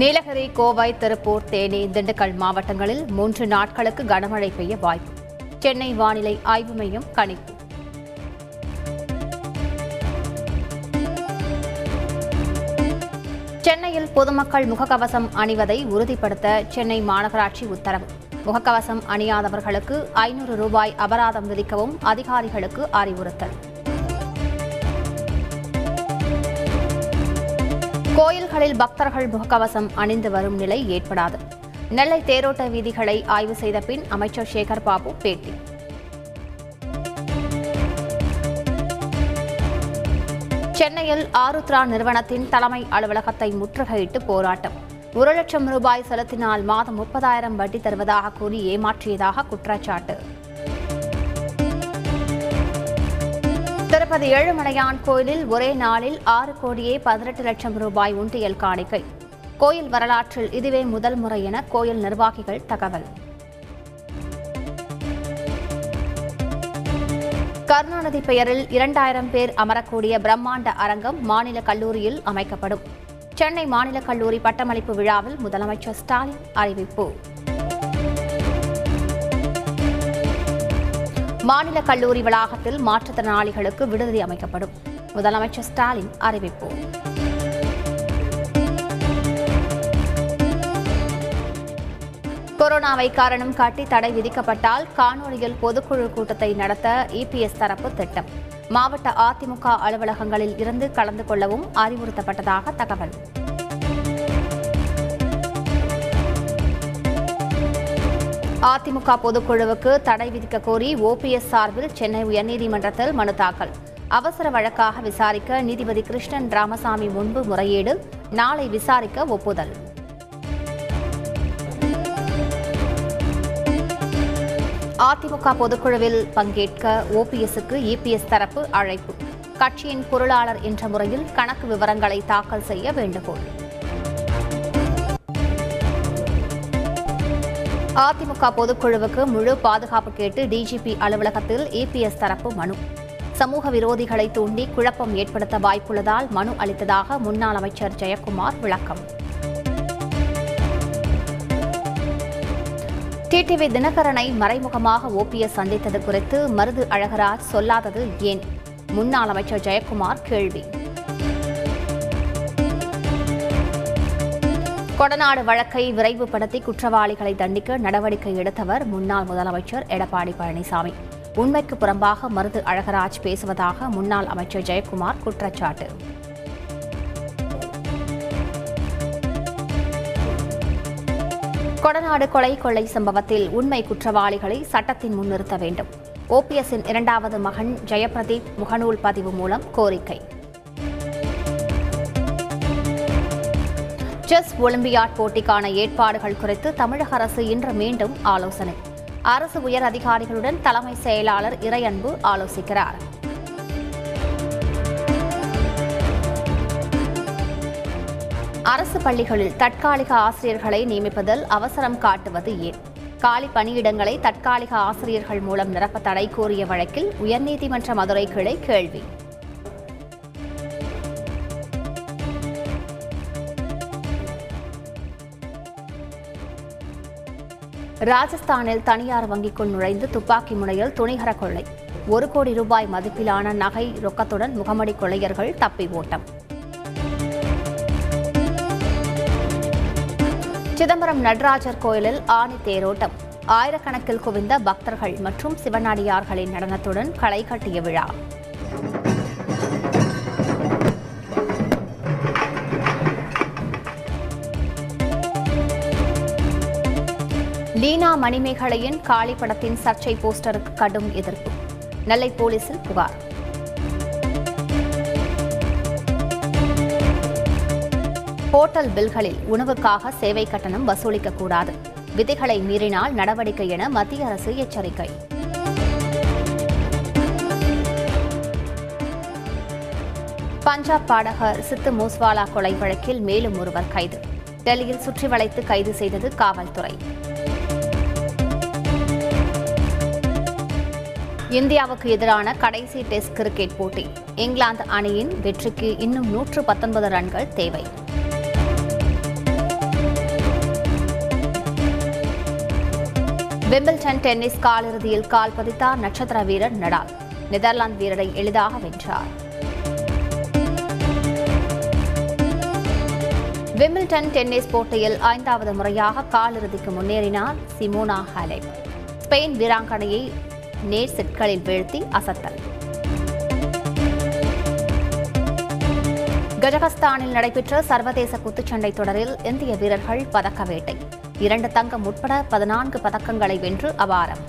நீலகிரி கோவை திருப்பூர் தேனி திண்டுக்கல் மாவட்டங்களில் மூன்று நாட்களுக்கு கனமழை பெய்ய வாய்ப்பு. சென்னை வானிலை ஆய்வு மையம் கணிப்பு. சென்னையில் பொதுமக்கள் முகக்கவசம் அணிவதை உறுதிப்படுத்த சென்னை மாநகராட்சி உத்தரவு. முகக்கவசம் அணியாதவர்களுக்கு ஐநூறு ரூபாய் அபராதம் விதிக்கவும் அதிகாரிகளுக்கு அறிவுறுத்தல். கோயில்களில் பக்தர்கள் முகக்கவசம் அணிந்து வரும் நிலை ஏற்படாது. நெல்லை தேரோட்ட வீதிகளை ஆய்வு செய்த பின் அமைச்சர் சேகர் பாபு பேட்டி. சென்னையில் ஆருத்ரா நிறுவனத்தின் தலைமை அலுவலகத்தை முற்றுகையிட்டு போராட்டம். ஒரு லட்சம் ரூபாய் செலுத்தினால் மாதம் முப்பதாயிரம் வட்டி தருவதாக கூறி ஏமாற்றியதாக குற்றச்சாட்டு. திருப்பதி ஏழுமலையான் கோயிலில் ஒரே நாளில் ஆறு கோடியே பதினெட்டு லட்சம் ரூபாய் உண்டியல் காணிக்கை. கோயில் வரலாற்றில் இதுவே முதல் முறை என கோயில் நிர்வாகிகள் தகவல். கருணாநிதி பெயரில் இரண்டாயிரம் பேர் அமரக்கூடிய பிரம்மாண்ட அரங்கம் மாநில கல்லூரியில் அமைக்கப்படும். சென்னை மாநில கல்லூரி பட்டமளிப்பு விழாவில் முதலமைச்சர் ஸ்டாலின் அறிவிப்பு. மாநில கல்லூரி வளாகத்தில் மாற்றுத்திறனாளிகளுக்கு விடுதி அமைக்கப்படும். முதலமைச்சர் ஸ்டாலின் அறிவிப்பு. கொரோனாவை காரணம் காட்டி தடை விதிக்கப்பட்டால் காணொலியில் பொதுக்குழு கூட்டத்தை நடத்த இபிஎஸ் தரப்பு திட்டம். மாவட்ட அதிமுக அலுவலகங்களில் இருந்து கலந்து கொள்ளவும் அறிவுறுத்தப்பட்டதாக தகவல். அதிமுக பொதுக்குழுவுக்கு தடை விதிக்க கோரி ஓபிஎஸ் சார்பில் சென்னை உயர்நீதிமன்றத்தில் மனு தாக்கல். அவசர வழக்காக விசாரிக்க நீதிபதி கிருஷ்ணன் ராமசாமி முன்பு முறையீடு நாளை விசாரிக்க ஒப்புதல். அதிமுக பொதுக்குழுவில் பங்கேற்க ஓபிஎஸ்க்கு இபிஎஸ் தரப்பு அழைப்பு. கட்சியின் பொருளாளர் என்ற முறையில் கணக்கு விவரங்களை தாக்கல் செய்ய வேண்டுகோள். அதிமுக பொதுக்குழுவுக்கு முழு பாதுகாப்பு கேட்டு டிஜிபி அலுவலகத்தில் ஏபிஎஸ் தரப்பு மனு. சமூக விரோதிகளை தூண்டி குழப்பம் ஏற்படுத்த வாய்ப்புள்ளதால் மனு அளித்ததாக முன்னாள் அமைச்சர் ஜெயக்குமார் விளக்கம். டிடிவி தினகரனை மறைமுகமாக ஓபிஎஸ் சந்தித்தது குறித்து மருது அழகராஜ் சொல்லாதது ஏன்? முன்னாள் அமைச்சர் ஜெயக்குமார் கேள்வி. கொடநாடு வழக்கை விரைவுபடுத்தி குற்றவாளிகளை தண்டிக்க நடவடிக்கை எடுத்தவர் முன்னாள் முதலமைச்சர் எடப்பாடி பழனிசாமி. உண்மைக்கு புறம்பாக மருது அழகராஜ் பேசுவதாக முன்னாள் அமைச்சர் ஜெயக்குமார் குற்றச்சாட்டு. கொடநாடு கொலை கொள்ளை சம்பவத்தில் உண்மை குற்றவாளிகளை சட்டத்தின் முன் நிறுத்த வேண்டும் ஓபிஎஸ்ஸின் இரண்டாவது மகன் ஜெயபிரதீப் முகநூல் பதிவு மூலம் கோரிக்கை. செஸ் ஒலிம்பியாட் போட்டிக்கான ஏற்பாடுகள் குறித்து தமிழக அரசு இன்று மீண்டும் ஆலோசனை. அரசு உயர் அதிகாரிகளுடன் தலைமை செயலாளர் இறையன்பு ஆலோசிக்கிறார். அரசு பள்ளிகளில் தற்காலிக ஆசிரியர்களை நியமிப்பதில் அவசரம் காட்டுவது ஏன்? காலி பணியிடங்களை தற்காலிக ஆசிரியர்கள் மூலம் நிரப்ப தடை கோரிய வழக்கில் உயர்நீதிமன்ற மதுரை கிளை கேள்வி. ராஜஸ்தானில் தனியார் வங்கிக்குள் நுழைந்து துப்பாக்கி முனையில் துணிகர கொள்ளை. ஒரு கோடி ரூபாய் மதிப்பிலான நகை ரொக்கத்துடன் முகமடி கொள்ளையர்கள் தப்பி ஓட்டம். சிதம்பரம் நடராஜர் கோயிலில் ஆணி தேரோட்டம். ஆயிரக்கணக்கில் குவிந்த பக்தர்கள் மற்றும் சிவனடியார்களின் நடனத்துடன் களை கட்டிய விழா. லீனா மணிமேகலையின் காளி படத்தின் சர்ச்சை போஸ்டருக்கு கடும் எதிர்ப்பு. நெல்லை போலீசில் புகார். ஹோட்டல் பில்களில் உணவுக்காக சேவை கட்டணம் வசூலிக்கக்கூடாது. விதிகளை மீறினால் நடவடிக்கை என மத்திய அரசு எச்சரிக்கை. பஞ்சாப் பாடகர் சித்து மூஸ்வாலா கொலை வழக்கில் மேலும் ஒருவர் கைது. டெல்லியில் சுற்றி வளைத்து கைது செய்தது காவல்துறை. இந்தியாவுக்கு எதிரான கடைசி டெஸ்ட் கிரிக்கெட் போட்டி. இங்கிலாந்து அணியின் வெற்றிக்கு இன்னும் நூற்று பத்தொன்பது ரன்கள் தேவை. விம்பிள்டன் டென்னிஸ் காலிறுதியில் கால் பதித்தார் நட்சத்திர வீரர் நடால். நெதர்லாந்து வீரரை எளிதாக வென்றார். விம்பிள்டன் டென்னிஸ் போட்டியில் ஐந்தாவது முறையாக காலிறுதிக்கு முன்னேறினார் சிமோனா ஹாலே ஸ்பெயின் வீராங்கனையை நேர் செட்களில் வீழ்த்தி அசத்தல். கஜகஸ்தானில் நடைபெற்ற சர்வதேச குத்துச்சண்டை தொடரில் இந்திய வீரர்கள் பதக்க வேட்டை. இரண்டு தங்கம் உட்பட பதினான்கு பதக்கங்களை வென்று அபாரம்.